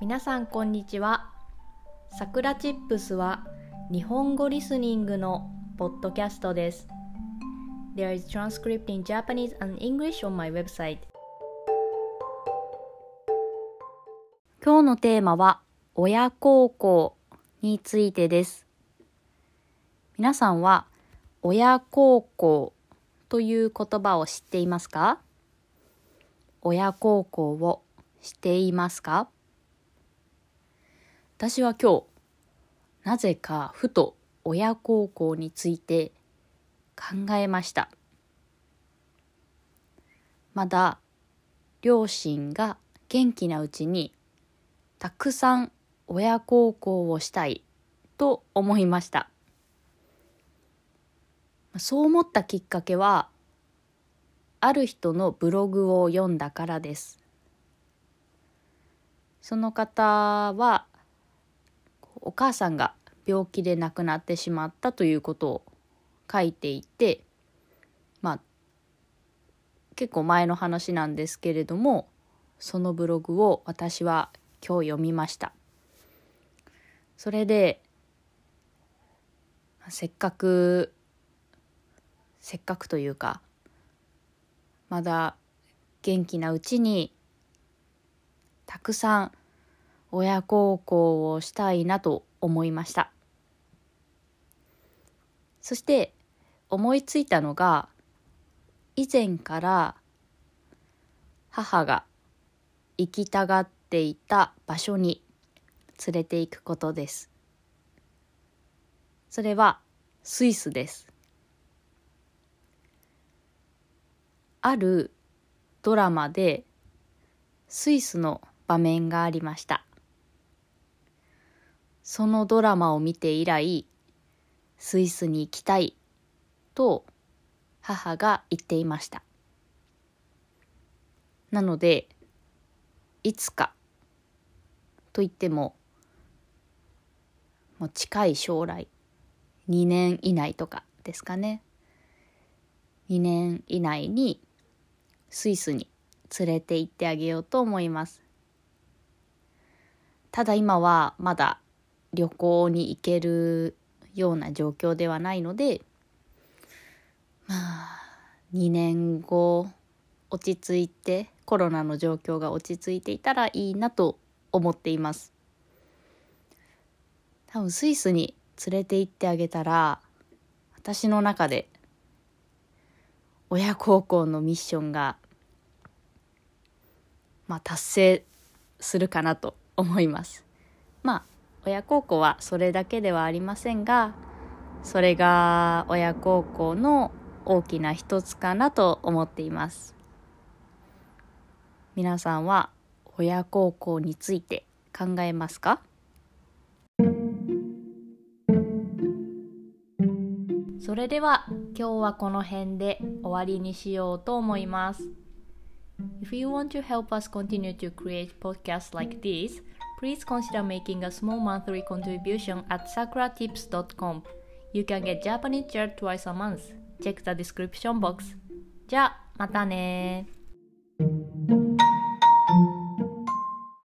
皆さんこんにちは。さくらチップスは日本語リスニングのポッドキャストです。There is transcript in Japanese and English on my website. 今日のテーマは親孝行についてです。皆さんは親孝行という言葉を知っていますか？親孝行をしていますか？私は今日なぜかふと親孝行について考えました。まだ両親が元気なうちにたくさん親孝行をしたいと思いました。そう思ったきっかけはある人のブログを読んだからです。その方はお母さんが病気で亡くなってしまったということを書いていてまあ結構前の話なんですけれどもそのブログを私は今日読みました。それでせっかくせっかくというかまだ元気なうちにたくさん親孝行をしたいなと思いました。そして思いついたのが以前から母が行きたがっていた場所に連れて行くことです。それはスイスです。あるドラマでスイスの場面がありました。そのドラマを見て以来スイスに行きたいと母が言っていました。なのでいつかと言ってももう近い将来2年以内とかですかね。2年以内にスイスに連れて行ってあげようと思います。ただ今はまだ旅行に行けるような状況ではないのでまあ2年後落ち着いてコロナの状況が落ち着いていたらいいなと思っています。多分スイスに連れて行ってあげたら私の中で親孝行のミッションがまあ達成するかなと思います。まあ親孝行はそれだけではありませんがそれが親孝行の大きな一つかなと思っています。皆さんは親孝行について考えますか？それでは今日はこの辺で終わりにしようと思います。If you want to help us continue to create podcasts like this, please consider making a small monthly contribution at sakuratips.com. You can get Japanese chair twice a month. Check the description box. じゃあ、またね